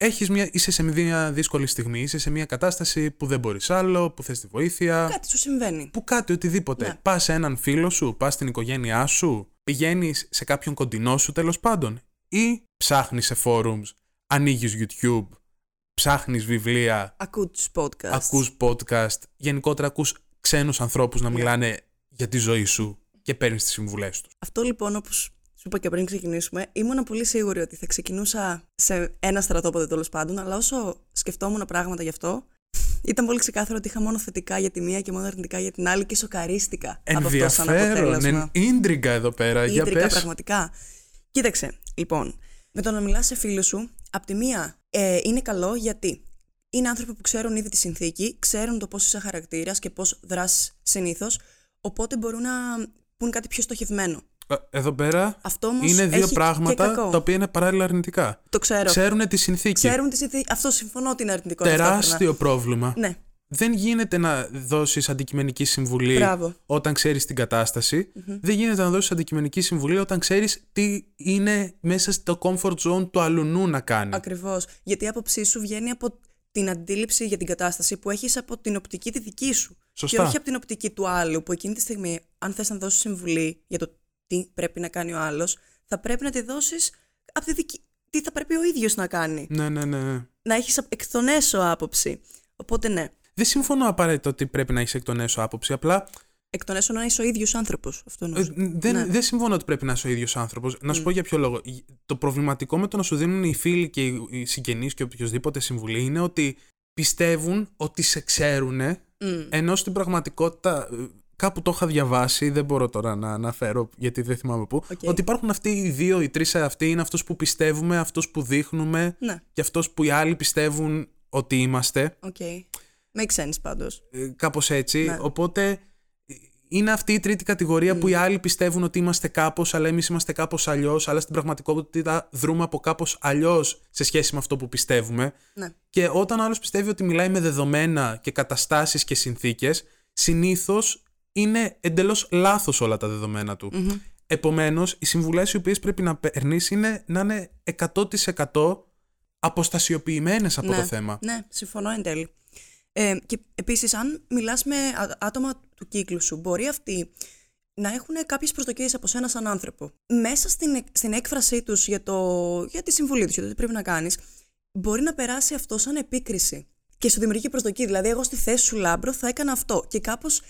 Έχεις μια, είσαι σε μια δύσκολη στιγμή, είσαι σε μια κατάσταση που δεν μπορείς άλλο, που θες τη βοήθεια, Κάτι σου συμβαίνει. που κάτι οτιδήποτε. Ναι. Πας σε έναν φίλο σου, πας στην οικογένειά σου, πηγαίνεις σε κάποιον κοντινό σου τέλος πάντων ή ψάχνεις σε forums, ανοίγεις YouTube, ψάχνεις βιβλία, Ακούω τους podcast. ακούς podcast, γενικότερα ακούς ξένους ανθρώπους να μιλάνε για τη ζωή σου και παίρνεις τις συμβουλές τους. Αυτό λοιπόν, όπως σου είπα και πριν ξεκινήσουμε, ήμουν πολύ σίγουρη ότι θα ξεκινούσα σε ένα στρατόπεδο τέλος πάντων, αλλά όσο σκεφτόμουν πράγματα γι' αυτό, ήταν πολύ ξεκάθαρο ότι είχα μόνο θετικά για τη μία και μόνο αρνητικά για την άλλη και σοκαρίστηκα από αυτό σαν Ενδιαφέρον, αποτέλεσμα. εν, ίντριγκα εδώ πέρα, για Ίντρικα πες. πραγματικά. Κοίταξε, λοιπόν, με το να μιλάς σε φίλους σου, απ' τη μία ε, είναι καλό γιατί είναι άνθρωποι που ξέρουν ήδη τη συνθήκη, ξέρουν το πώς είσαι χαρακτήρας και πώς δράσεις συνήθως, οπότε μπορούν να πούν κάτι πιο στοχευμένο. Ε, Εδώ πέρα Αυτό όμως είναι δύο έχει πράγματα και κακό. τα οποία είναι παράλληλα αρνητικά. Το ξέρω. Ξέρουν τη συνθήκη. Ξέρουν τη συνθήκη. Αυτό συμφωνώ ότι είναι αρνητικό. Τεράστιο ταυτόχρονα. πρόβλημα. Ναι, Δεν γίνεται να δώσεις αντικειμενική συμβουλή Μπράβο. όταν ξέρεις την κατασταση Δεν γίνεται να δώσεις αντικειμενική συμβουλή όταν ξέρεις τι είναι μέσα στο comfort zone του αλουνού να κάνει. ακριβώς. Γιατί η άποψή σου βγαίνει από την αντίληψη για την κατάσταση που έχεις από την οπτική τη δική σου. Σωστά. Και όχι από την οπτική του άλλου, που εκείνη τη στιγμή, αν θες να δώσεις συμβουλή για το τι πρέπει να κάνει ο άλλος, θα πρέπει να τη δώσεις από τη δική... τι θα πρέπει ο ίδιος να κάνει. Ναι, ναι, ναι. ναι. Να έχεις εκ των έσω άποψη. Οπότε ναι, Δεν συμφωνώ απαραίτητα ότι πρέπει να έχεις εκ των έσω άποψη. Απλά εκ των έσω να είσαι ο ίδιος άνθρωπος. Αυτό ε, εννοούσα. δεν, Ναι. δεν συμφωνώ ότι πρέπει να είσαι ο ίδιος άνθρωπος. Να σου πω για ποιο λόγο. Το προβληματικό με το να σου δίνουν οι φίλοι και οι οι συγγενείς και οποιοδήποτε συμβουλή είναι ότι πιστεύουν ότι σε ξέρουν, Μμ. ενώ στην πραγματικότητα. Ε, Κάπου το είχα διαβάσει, δεν μπορώ τώρα να αναφέρω γιατί δεν θυμάμαι πού. Οκ. Ότι υπάρχουν αυτοί οι δύο, οι τρεις αυτοί είναι αυτό που πιστεύουμε, αυτό που δείχνουμε Ναι, και αυτός που οι άλλοι πιστεύουν ότι είμαστε. οκ. Make sense πάντως. ε, κάπως έτσι. Ναι. Οπότε ε, είναι αυτή η τρίτη κατηγορία που οι άλλοι πιστεύουν ότι είμαστε κάπως, αλλά εμείς είμαστε κάπως αλλιώς, αλλά στην πραγματικότητα δρούμε από κάπως αλλιώς σε σχέση με αυτό που πιστεύουμε. Ναι. Και όταν ο άλλος πιστεύει ότι μιλάει με δεδομένα και καταστάσεις και συνθήκες, συνήθως είναι εντελώς λάθος όλα τα δεδομένα του. Μμμ. Επομένως, οι συμβουλές οι οποίες πρέπει να παίρνεις είναι να είναι 100% αποστασιοποιημένες από ναι, το θέμα. Ναι, συμφωνώ εν τέλει. Ε, και επίσης, αν μιλάς με άτομα του κύκλου σου, μπορεί αυτοί να έχουν κάποιες προσδοκίες από σένα σαν άνθρωπο. Μέσα στην, στην έκφρασή τους για, για τη συμβουλή τους, για το τι πρέπει να κάνεις, μπορεί να περάσει αυτό σαν επίκριση. Και σου δημιουργεί προσδοκία. Δηλαδή, εγώ στη θέση σου λάμπρο θα έκανα αυτό. Και κάπως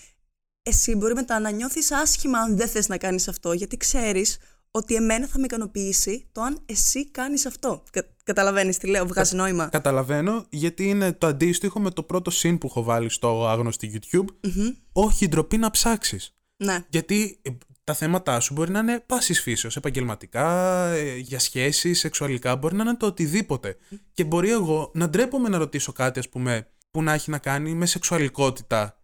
εσύ μπορεί μετά να νιώθεις άσχημα αν δεν θες να κάνεις αυτό, γιατί ξέρεις ότι εμένα θα με ικανοποιήσει το αν εσύ κάνεις αυτό. Κα, Καταλαβαίνεις τι λέω, βγάζει νόημα. Καταλαβαίνω, γιατί είναι το αντίστοιχο με το πρώτο συν που έχω βάλει στο άγνωστο YouTube. mm Όχι ντροπή να ψάξεις. Ναι. Γιατί ε, τα θέματα σου μπορεί να είναι πάσης φύσεως, επαγγελματικά, ε, για σχέσεις, σεξουαλικά, μπορεί να είναι το οτιδήποτε. Και μπορεί εγώ να ντρέπομαι να ρωτήσω κάτι, ας πούμε, που να έχει να κάνει με σεξουαλικότητα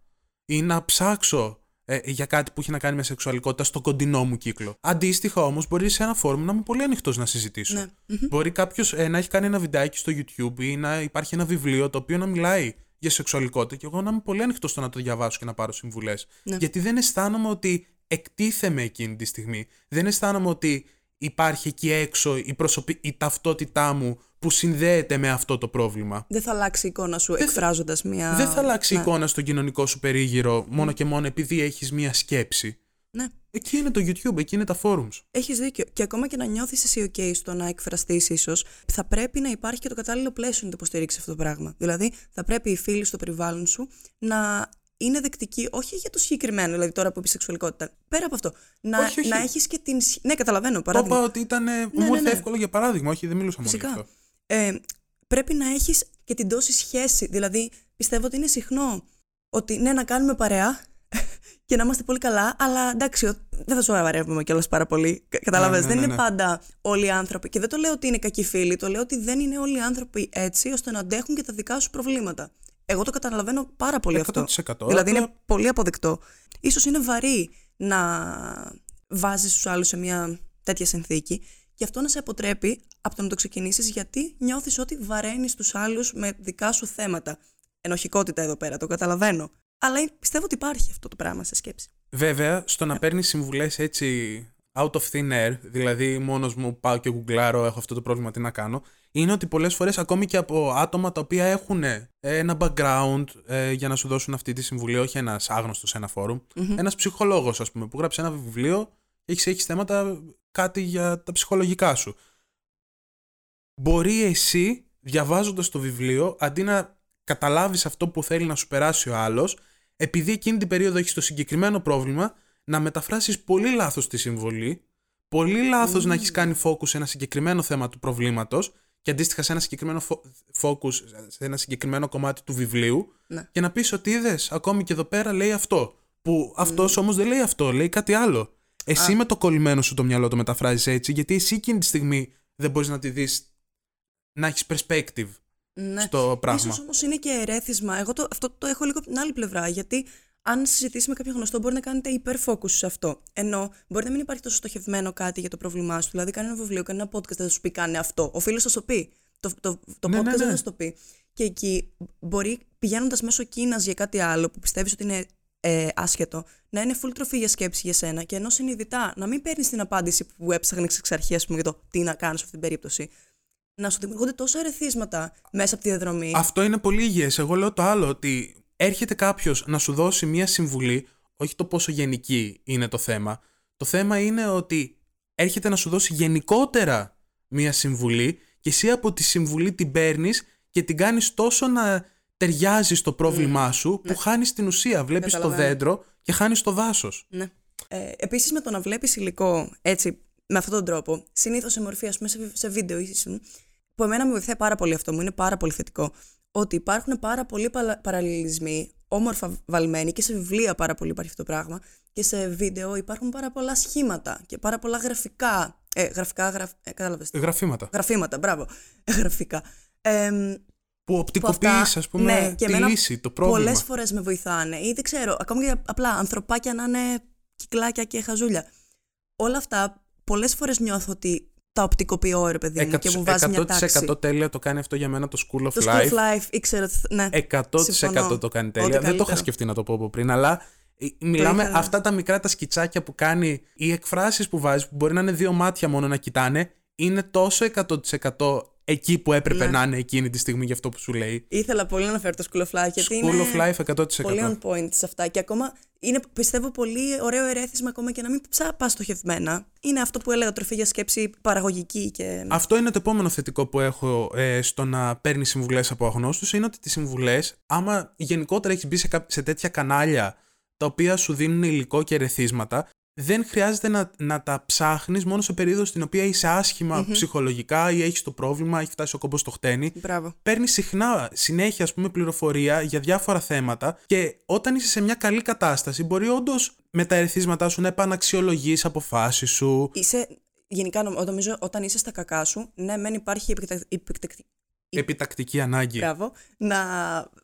ή να ψάξω ε, για κάτι που έχει να κάνει με σεξουαλικότητα στο κοντινό μου κύκλο. Αντίστοιχα όμως, μπορεί σε ένα φόρουμ να είμαι πολύ ανοιχτός να συζητήσω. Ναι. Μπορεί κάποιος ε, να έχει κάνει ένα βιντεάκι στο YouTube ή να υπάρχει ένα βιβλίο το οποίο να μιλάει για σεξουαλικότητα και εγώ να είμαι πολύ ανοιχτός στο να το διαβάσω και να πάρω συμβουλές. Ναι. Γιατί δεν αισθάνομαι ότι εκτίθεμαι εκείνη τη στιγμή. Δεν αισθάνομαι ότι υπάρχει εκεί έξω η, προσωπη... η ταυτότητά μου που συνδέεται με αυτό το πρόβλημα. Δεν θα αλλάξει η εικόνα σου εκφράζοντας μία. Δεν θα αλλάξει η ναι. εικόνα στον κοινωνικό σου περίγυρο μόνο και μόνο επειδή έχεις μία σκέψη. Ναι. Εκεί είναι το YouTube, εκεί είναι τα forums. Έχεις δίκιο. Και ακόμα και να νιώθεις εσύ OK στο να εκφραστείς, ίσως, θα πρέπει να υπάρχει και το κατάλληλο πλαίσιο να το υποστηρίξεις αυτό το πράγμα. Δηλαδή, θα πρέπει οι φίλοι στο περιβάλλον σου να είναι δεκτική όχι για το συγκεκριμένο, δηλαδή τώρα που πει σεξουαλικότητα. Πέρα από αυτό. Να, να έχεις και την. Ναι, καταλαβαίνω. Παράδειγμα. Το είπα ότι ήταν. Ναι, μου ήρθε ναι, ναι. εύκολο για παράδειγμα, όχι, δεν μιλούσα μόνο Φυσικά. για αυτό. Ε, πρέπει να έχεις και την τόση σχέση. Δηλαδή, πιστεύω ότι είναι συχνό ότι ναι, να κάνουμε παρέα και να είμαστε πολύ καλά, αλλά εντάξει, δεν θα σου αρεύουμε κιόλας πάρα πολύ. Καταλαβαίνετε, ναι, ναι, δεν ναι, είναι πάντα όλοι οι άνθρωποι. Και δεν το λέω ότι είναι κακοί φίλοι, το λέω ότι δεν είναι όλοι οι άνθρωποι έτσι ώστε να αντέχουν και τα δικά σου προβλήματα. Εγώ το καταλαβαίνω πάρα πολύ 100%. αυτό. Δηλαδή είναι πολύ αποδεκτό. Ίσως είναι βαρύ να βάζεις τους άλλους σε μια τέτοια συνθήκη και αυτό να σε αποτρέπει από το να το ξεκινήσεις γιατί νιώθεις ότι βαραίνεις τους άλλους με δικά σου θέματα. Ενοχικότητα εδώ πέρα, το καταλαβαίνω. Αλλά πιστεύω ότι υπάρχει αυτό το πράγμα σε σκέψη. Βέβαια, στο να yeah. παίρνεις συμβουλές έτσι out of thin air, δηλαδή μόνος μου πάω και γκουγκλάρω, έχω αυτό το πρόβλημα, τι να κάνω, είναι ότι πολλές φορές ακόμη και από άτομα τα οποία έχουν ε, ένα background ε, για να σου δώσουν αυτή τη συμβουλή, όχι ένας άγνωστος σε ένα φόρουμ, mm-hmm. ένας ψυχολόγος ας πούμε που γράψει ένα βιβλίο, έχεις έχεις θέματα κάτι για τα ψυχολογικά σου. Μπορεί εσύ διαβάζοντας το βιβλίο, αντί να καταλάβεις αυτό που θέλει να σου περάσει ο άλλος, επειδή εκείνη την περίοδο έχεις το συγκεκριμένο πρόβλημα, να μεταφράσεις πολύ λάθος τη συμβολή, πολύ λάθος να έχεις κάνει focus σε ένα συγκεκριμένο θέμα του προβλήματος και αντίστοιχα σε ένα συγκεκριμένο focus, σε ένα συγκεκριμένο κομμάτι του βιβλίου ναι. και να πεις ότι είδες, ακόμη και εδώ πέρα λέει αυτό. Που αυτός όμως δεν λέει αυτό, λέει κάτι άλλο. Εσύ με το κολλημένο σου το μυαλό το μεταφράζεις έτσι, γιατί εσύ εκείνη τη στιγμή δεν μπορείς να τη δεις, να έχεις perspective ναι. στο πράγμα. Ίσως όμως είναι και ερέθισμα. Εγώ το, αυτό το έχω λίγο από την άλλη πλευρά, γιατί αν συζητήσει με κάποιον γνωστό, μπορεί να κάνετε υπερφόκους σε αυτό. Ενώ μπορεί να μην υπάρχει τόσο στοχευμένο κάτι για το πρόβλημά σου. Δηλαδή, κάνει ένα βιβλίο, κάνει ένα podcast, δεν θα σου πει κάνε αυτό. Ο φίλος θα σου πει. Το, το, το ναι, podcast ναι, ναι. δεν θα σου το πει. Και εκεί μπορεί πηγαίνοντας μέσω Κίνας για κάτι άλλο που πιστεύεις ότι είναι ε, άσχετο, να είναι full τροφή για σκέψη για σένα και ενώ συνειδητά να μην παίρνεις την απάντηση που έψαχνες εξ αρχής, ας πούμε, για το τι να κάνεις σε αυτή την περίπτωση. Να σου δημιουργούνται τόσα ερεθίσματα μέσα από τη διαδρομή. Αυτό είναι πολύ υγιές. Εγώ λέω το άλλο, ότι έρχεται κάποιος να σου δώσει μία συμβουλή, όχι το πόσο γενική είναι το θέμα. Το θέμα είναι ότι έρχεται να σου δώσει γενικότερα μία συμβουλή και εσύ από τη συμβουλή την παίρνεις και την κάνεις τόσο να ταιριάζει στο πρόβλημά σου που Ναι. χάνεις την ουσία. Βλέπεις το Καταλαβαίνω. δέντρο και χάνεις το δάσος. Ναι. Ε, Επίσης, με το να βλέπεις υλικό έτσι, με αυτόν τον τρόπο, συνήθως σε μορφή, ας πούμε, σε, σε βίντεο ή σε- που εμένα με βοηθάει πάρα πολύ αυτό, μου είναι πάρα πολύ θετικό, ότι υπάρχουν πάρα πολλοί παλα- παραλληλισμοί, όμορφα βαλμένοι και σε βιβλία πάρα πολύ υπάρχει αυτό το πράγμα και σε βίντεο υπάρχουν πάρα πολλά σχήματα και πάρα πολλά γραφικά. Ε, γραφικά, γραφ, ε, κατάλαβες. Γραφήματα. Γραφήματα, μπράβο. Ε, γραφικά. Εμ, Που οπτικοποιείς, αυτά- ας πούμε, ναι, και τη εμένα λύση, το πρόβλημα. Πολλές φορές με βοηθάνε. Ή δεν ξέρω, ακόμα και απλά ανθρωπάκια να είναι κυκλάκια και χαζούλια. Όλα αυτά πολλές φορές νιώθω ότι τα οπτικοποιώ, ρε παιδί μου, και μου βάζει μια τάξη. 100% τέλεια το κάνει αυτό για μένα το School of Το Life. School of Life, ήξερα ότι. θα- Ναι. 100% Συμφωνώ. το κάνει Ό,τι τέλεια. Δεν το είχα καλύτερο. σκεφτεί να το πω από πριν, αλλά ε, μιλάμε είχα- αυτά τα μικρά τα σκιτσάκια που κάνει, οι εκφράσεις που βάζεις, που μπορεί να είναι δύο μάτια μόνο να κοιτάνε, είναι τόσο 100% εκεί που έπρεπε Ναι. να είναι εκείνη τη στιγμή για αυτό που σου λέει. Ήθελα πολύ να φέρω το School of Life γιατί School είναι of Life 100%. πολύ on point σε αυτά και ακόμα είναι πιστεύω πολύ ωραίο ερέθισμα ακόμα και να μην ψά πας στοχευμένα. Είναι αυτό που έλεγα τροφή για σκέψη παραγωγική και... Αυτό είναι το επόμενο θετικό που έχω ε, στο να παίρνεις συμβουλές από αγνώστους. Είναι ότι τις συμβουλές, άμα γενικότερα έχεις μπει σε, κά- σε τέτοια κανάλια τα οποία σου δίνουν υλικό και ερεθίσματα, δεν χρειάζεται να, να τα ψάχνεις μόνο σε περίοδο στην οποία είσαι άσχημα ψυχολογικά ή έχεις το πρόβλημα, έχει φτάσει ο κόμπος στο χτένι. Μπράβο. Παίρνεις συχνά συνέχεια ας πούμε, πληροφορία για διάφορα θέματα και όταν είσαι σε μια καλή κατάσταση, μπορεί όντως με τα ερεθίσματά σου να επαναξιολογείς αποφάσεις σου. Είσαι, γενικά νομ- νομίζω όταν είσαι στα κακά σου, ναι μεν υπάρχει επικτα... επικτα- Επιτακτική ανάγκη. Μπράβο, να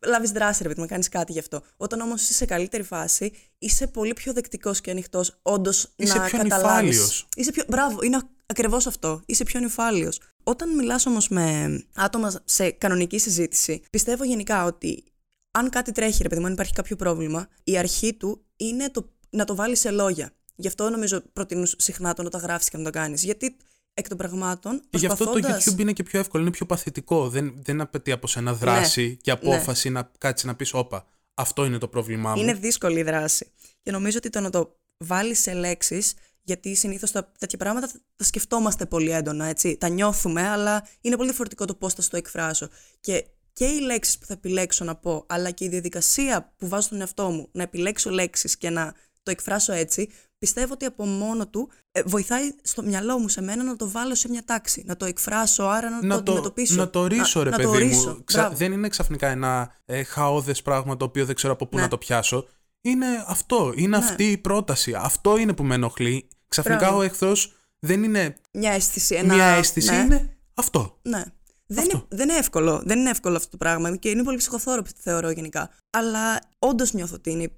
λάβεις δράση, ρε παιδί μου, να κάνεις κάτι γι' αυτό. Όταν όμως είσαι σε καλύτερη φάση, είσαι πολύ πιο δεκτικός και ανοιχτός, όντως Είσαι να πιο καταλάβεις. νυφάλιος. Είσαι πιο. Μπράβο, είναι ακριβώς αυτό. Είσαι πιο νυφάλιος. Όταν μιλάς όμως με άτομα σε κανονική συζήτηση, πιστεύω γενικά ότι αν κάτι τρέχει, ρε παιδί μου, αν υπάρχει κάποιο πρόβλημα, η αρχή του είναι το, να το βάλεις σε λόγια. Γι' αυτό νομίζω προτείνω συχνά το να τα γράφεις και να το κάνεις. Γιατί εκ των πραγμάτων. Και γι' αυτό το προσπαθώντας- YouTube είναι και πιο εύκολο, είναι πιο παθητικό. Δεν, δεν απαιτεί από σένα δράση και απόφαση να κάτσεις να πεις: Όπα, αυτό είναι το πρόβλημά μου. Είναι δύσκολη η δράση. Και νομίζω ότι το να το βάλεις σε λέξεις, γιατί συνήθως τέτοια πράγματα τα σκεφτόμαστε πολύ έντονα, έτσι. Τα νιώθουμε, αλλά είναι πολύ διαφορετικό το πώς θα στο εκφράσω. Και, και οι λέξεις που θα επιλέξω να πω, αλλά και η διαδικασία που βάζω στον εαυτό μου να επιλέξω λέξεις και να το εκφράσω έτσι, πιστεύω ότι από μόνο του ε, βοηθάει στο μυαλό μου σε μένα να το βάλω σε μια τάξη. Να το εκφράσω, άρα να, το αντιμετωπίσω. να το ρίσω, ρε να παιδί το ρίσω. μου. Ξα- Μπράβο. δεν είναι ξαφνικά ένα ε, χαόδες πράγμα το οποίο δεν ξέρω από πού Ναι. να το πιάσω. Είναι αυτό. Είναι αυτή η πρόταση. Αυτό είναι που με ενοχλεί. Ξαφνικά Μπράβο. ο εχθρός δεν είναι Μια αίσθηση. Ένα... μια αίσθηση, ναι. είναι αυτό. Ναι. Δεν Αυτό. είναι, δεν είναι εύκολο. Δεν είναι εύκολο αυτό το πράγμα και είναι πολύ ψυχοθόρο, θεωρώ γενικά. Αλλά όντως νιώθω ότι είναι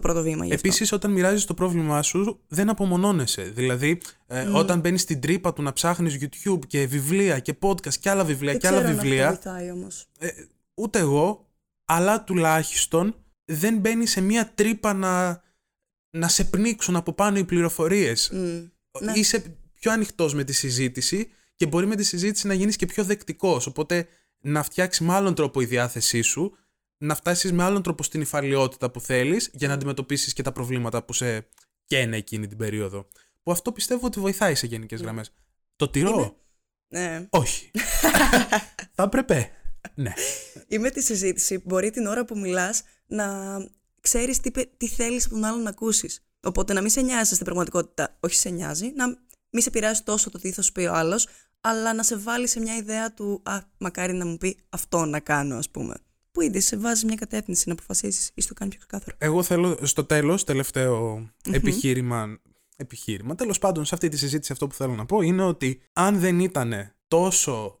το πρώτο βήμα γι' αυτό. Επίσης, όταν μοιράζεις το πρόβλημά σου, δεν απομονώνεσαι. Δηλαδή, ε, όταν μπαίνεις στην τρύπα του να ψάχνεις YouTube και βιβλία και podcast και άλλα βιβλία δεν και άλλα ξέρω αν βιβλία. αυτό βοηθάει όμως. ε, ούτε εγώ, αλλά τουλάχιστον δεν μπαίνει σε μία τρύπα να, να σε πνίξουν από πάνω οι πληροφορίες. ναι. Είσαι πιο ανοιχτός με τη συζήτηση και μπορεί με τη συζήτηση να γίνεις και πιο δεκτικός. Οπότε να φτιάξει με άλλον τρόπο η διάθεσή σου, να φτάσεις με άλλον τρόπο στην υφαλιότητα που θέλεις για να αντιμετωπίσεις και τα προβλήματα που σε καίνε εκείνη την περίοδο. Που αυτό πιστεύω ότι βοηθάει σε γενικές γραμμές. Το τυρό, Είμαι- Ναι. όχι. Θα έπρεπε. Ναι. Είμαι τη συζήτηση. Μπορεί την ώρα που μιλάς να ξέρεις τι, πε- τι θέλεις από τον άλλον να ακούσεις. Οπότε να μην σε νοιάζει στην πραγματικότητα. Όχι σε νοιάζει, να μην σε πειράζει τόσο το τι θα σου πει ο άλλος, αλλά να σε βάλει σε μια ιδέα του Α, μακάρι να μου πει αυτό να κάνω, ας πούμε. Που ήδη σε βάζεις μια κατεύθυνση να αποφασίσεις ή στο κάνεις πιο ξεκάθαρο; Εγώ θέλω στο τέλος, τελευταίο επιχείρημα, επιχείρημα, τέλος πάντων σε αυτή τη συζήτηση αυτό που θέλω να πω είναι ότι αν δεν ήταν τόσο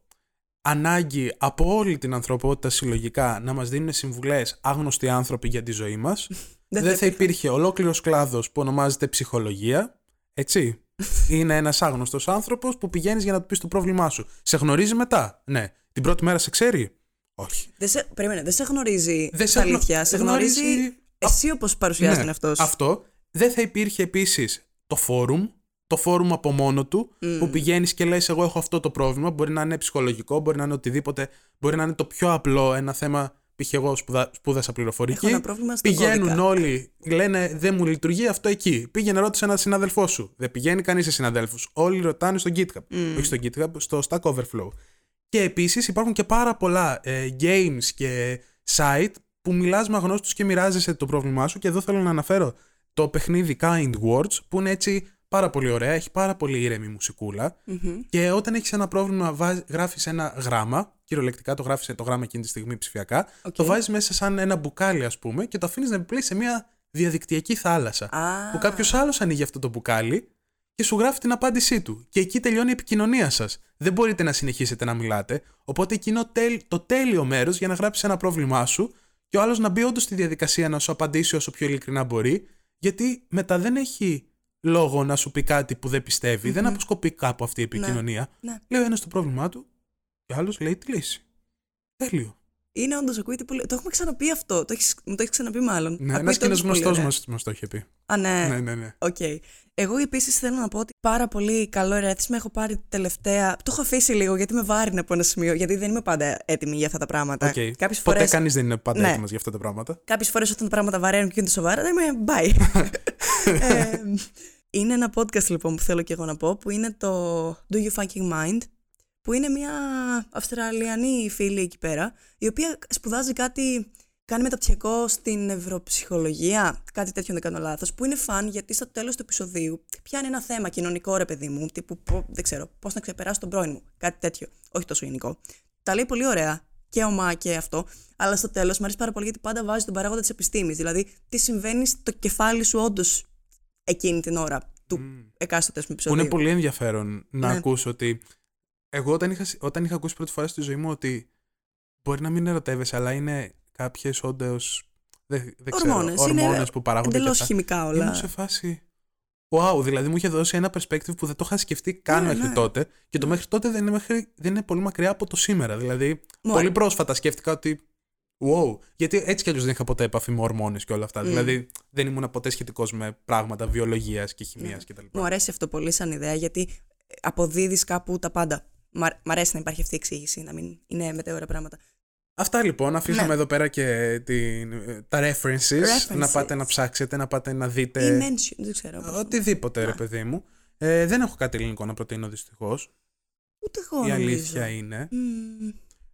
ανάγκη από όλη την ανθρωπότητα συλλογικά να μας δίνουν συμβουλές άγνωστοι άνθρωποι για τη ζωή μας, δεν, θα υπήρχε ολόκληρος κλάδος που ονομάζεται ψυχολογία, έτσι. Είναι ένας άγνωστος άνθρωπος που πηγαίνεις για να του πεις το πρόβλημά σου. Σε γνωρίζει μετά, ναι. Την πρώτη μέρα σε ξέρει, όχι. Δεν σε, περίμενε, δεν σε γνωρίζει Δεν στα σε γνω- αλήθεια. Σε γνωρίζει- γνωρίζει εσύ όπως παρουσιάζει Ναι, τον εαυτό σου. Αυτό. Δεν θα υπήρχε επίσης το φόρουμ. Το φόρουμ από μόνο του, που πηγαίνεις και λες εγώ έχω αυτό το πρόβλημα. Μπορεί να είναι ψυχολογικό, μπορεί να είναι οτιδήποτε. Μπορεί να είναι το πιο απλό ένα θέμα. Π.χ. εγώ σπουδα, σπούδασα πληροφορική. Έχω ένα πρόβλημα στον Πηγαίνουν κώδικα. όλοι, λένε δεν μου λειτουργεί αυτό εκεί. Πήγαινε ρώτησε έναν συναδελφό σου. Δεν πηγαίνει κανείς σε συναδέλφους. Όλοι ρωτάνε στο GitHub. Όχι στο GitHub, στο Stack Overflow. Και επίσης υπάρχουν και πάρα πολλά ε, games και site που μιλάς με αγνώστους και μοιράζεσαι το πρόβλημά σου και εδώ θέλω να αναφέρω το παιχνίδι Kind Words που είναι έτσι πάρα πολύ ωραία, έχει πάρα πολύ ήρεμη μουσικούλα και όταν έχεις ένα πρόβλημα βάζ- γράφεις ένα γράμμα, κυριολεκτικά το γράφεις το γράμμα εκείνη τη στιγμή ψηφιακά, Οκ. το βάζεις μέσα σαν ένα μπουκάλι ας πούμε και το αφήνεις να επιπλέει σε μια διαδικτυακή θάλασσα Α. που κάποιος άλλος ανοίγει αυτό το μπουκάλι και σου γράφει την απάντησή του. Και εκεί τελειώνει η επικοινωνία σας. Δεν μπορείτε να συνεχίσετε να μιλάτε. Οπότε εκείνο τέλ- το τέλειο μέρος για να γράψεις ένα πρόβλημά σου και ο άλλος να μπει όντως στη διαδικασία να σου απαντήσει όσο πιο ειλικρινά μπορεί, γιατί μετά δεν έχει λόγο να σου πει κάτι που δεν πιστευει δεν αποσκοπεί κάπου αυτή η επικοινωνία. ναι. Λέει ο ένας το πρόβλημά του και ο άλλος λέει τη λύση. Τέλειο. Είναι όντως ακούγεται πολύ. Το έχουμε ξαναπεί αυτό. Το έχεις, μου το έχεις ξαναπεί μάλλον. Ναι, ένας Ακούγεται κοινό όντως πολύ γνωστός ωραία. μας μας το είχε πει. Α, ναι. Ναι, ναι, ναι. Οκ. Εγώ επίσης θέλω να πω ότι πάρα πολύ καλό ερέθισμα έχω πάρει τελευταία. Το έχω αφήσει λίγο γιατί με βάραινε από ένα σημείο. Γιατί δεν είμαι πάντα έτοιμη για αυτά τα πράγματα. Οκ. Κάποιες Ποτέ φορές κανείς δεν είναι πάντα Ναι. έτοιμος για αυτά τα πράγματα. κάποιες φορές όταν τα πράγματα βαραίνουν και γίνονται σοβαρά, δεν είμαι bye. ε, είναι ένα podcast λοιπόν που θέλω και εγώ να πω που είναι το Do You Fucking Mind; Που είναι μια Αυστραλιανή φίλη εκεί πέρα η οποία σπουδάζει κάτι, κάνει μεταπτυχιακό στην νευροψυχολογία, κάτι τέτοιο δεν κάνω λάθος, που είναι φαν γιατί στο τέλος του επεισοδίου πιάνει ένα θέμα κοινωνικό ρε παιδί μου, τύπου πο- δεν ξέρω, πώς να ξεπεράσω τον πρώην μου, κάτι τέτοιο, όχι τόσο γενικό. Τα λέει πολύ ωραία και ομά και αυτό, αλλά στο τέλος μου αρέσει πάρα πολύ γιατί πάντα βάζει τον παράγοντα της επιστήμης, δηλαδή τι συμβαίνει στο κεφάλι σου όντως εκείνη την ώρα του εκάστοτε ας πούμε, Που επεισοδίου. είναι πολύ ενδιαφέρον να Ναι. ακούσω ότι. Εγώ όταν είχα, όταν είχα ακούσει πρώτη φορά στη ζωή μου ότι μπορεί να μην ερωτεύεσαι, αλλά είναι κάποιες όντως. Δεν, δεν ξέρω. Ορμόνες, είναι ορμόνες που παράγονται. και Εντελώς αυτά. χημικά όλα. Ήμουν σε φάση. Wow, δηλαδή μου είχε δώσει ένα perspective που δεν το είχα σκεφτεί καν Ναι, μέχρι ναι. τότε. Και το μέχρι τότε δεν είναι, μέχρι, δεν είναι πολύ μακριά από το σήμερα. Δηλαδή, Μωρέ. πολύ πρόσφατα σκέφτηκα ότι. Wow. Γιατί έτσι κι αλλιώς δεν είχα ποτέ επαφή με ορμόνες και όλα αυτά. Mm. Δηλαδή, δεν ήμουν ποτέ σχετικός με πράγματα βιολογίας και χημίας Ναι. κτλ. Μου αρέσει αυτό πολύ σαν ιδέα γιατί αποδίδεις κάπου τα πάντα. Μ' αρ- μ' αρέσει να υπάρχει αυτή η εξήγηση, να μην είναι μετέωρα πράγματα. Αυτά λοιπόν, αφήσαμε Ναι. εδώ πέρα και την, τα references, References. Να πάτε να ψάξετε, να πάτε να Ή δείτε. mention, δεν ξέρω. πώς το- Οτιδήποτε, ρε Ναι. παιδί μου. Ε, δεν έχω κάτι ελληνικό να προτείνω δυστυχώς. Ούτε εγώ Η νομίζω. αλήθεια είναι. Μμμ.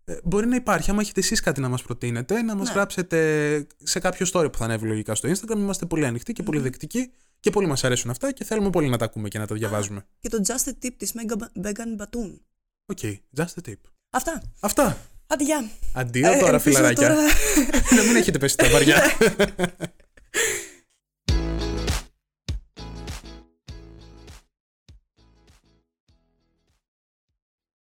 Ε, μπορεί να υπάρχει, άμα έχετε εσείς κάτι να μας προτείνετε, να μας Ναι. γράψετε σε κάποιο story που θα ανέβει λογικά στο Instagram. Είμαστε πολύ ανοιχτοί και πολύ δεκτικοί και πολύ μας αρέσουν αυτά και θέλουμε πολύ να τα ακούμε και να τα διαβάζουμε. Και το Just a Tip της Megan- Megan Batoon. Οκ, just a tip. Αυτά. Αυτά. Άντε, γεια. Αντίο Ε, τώρα, ελπίζω φιλαράκια. τώρα- να μην έχετε πέσει τα βαριά.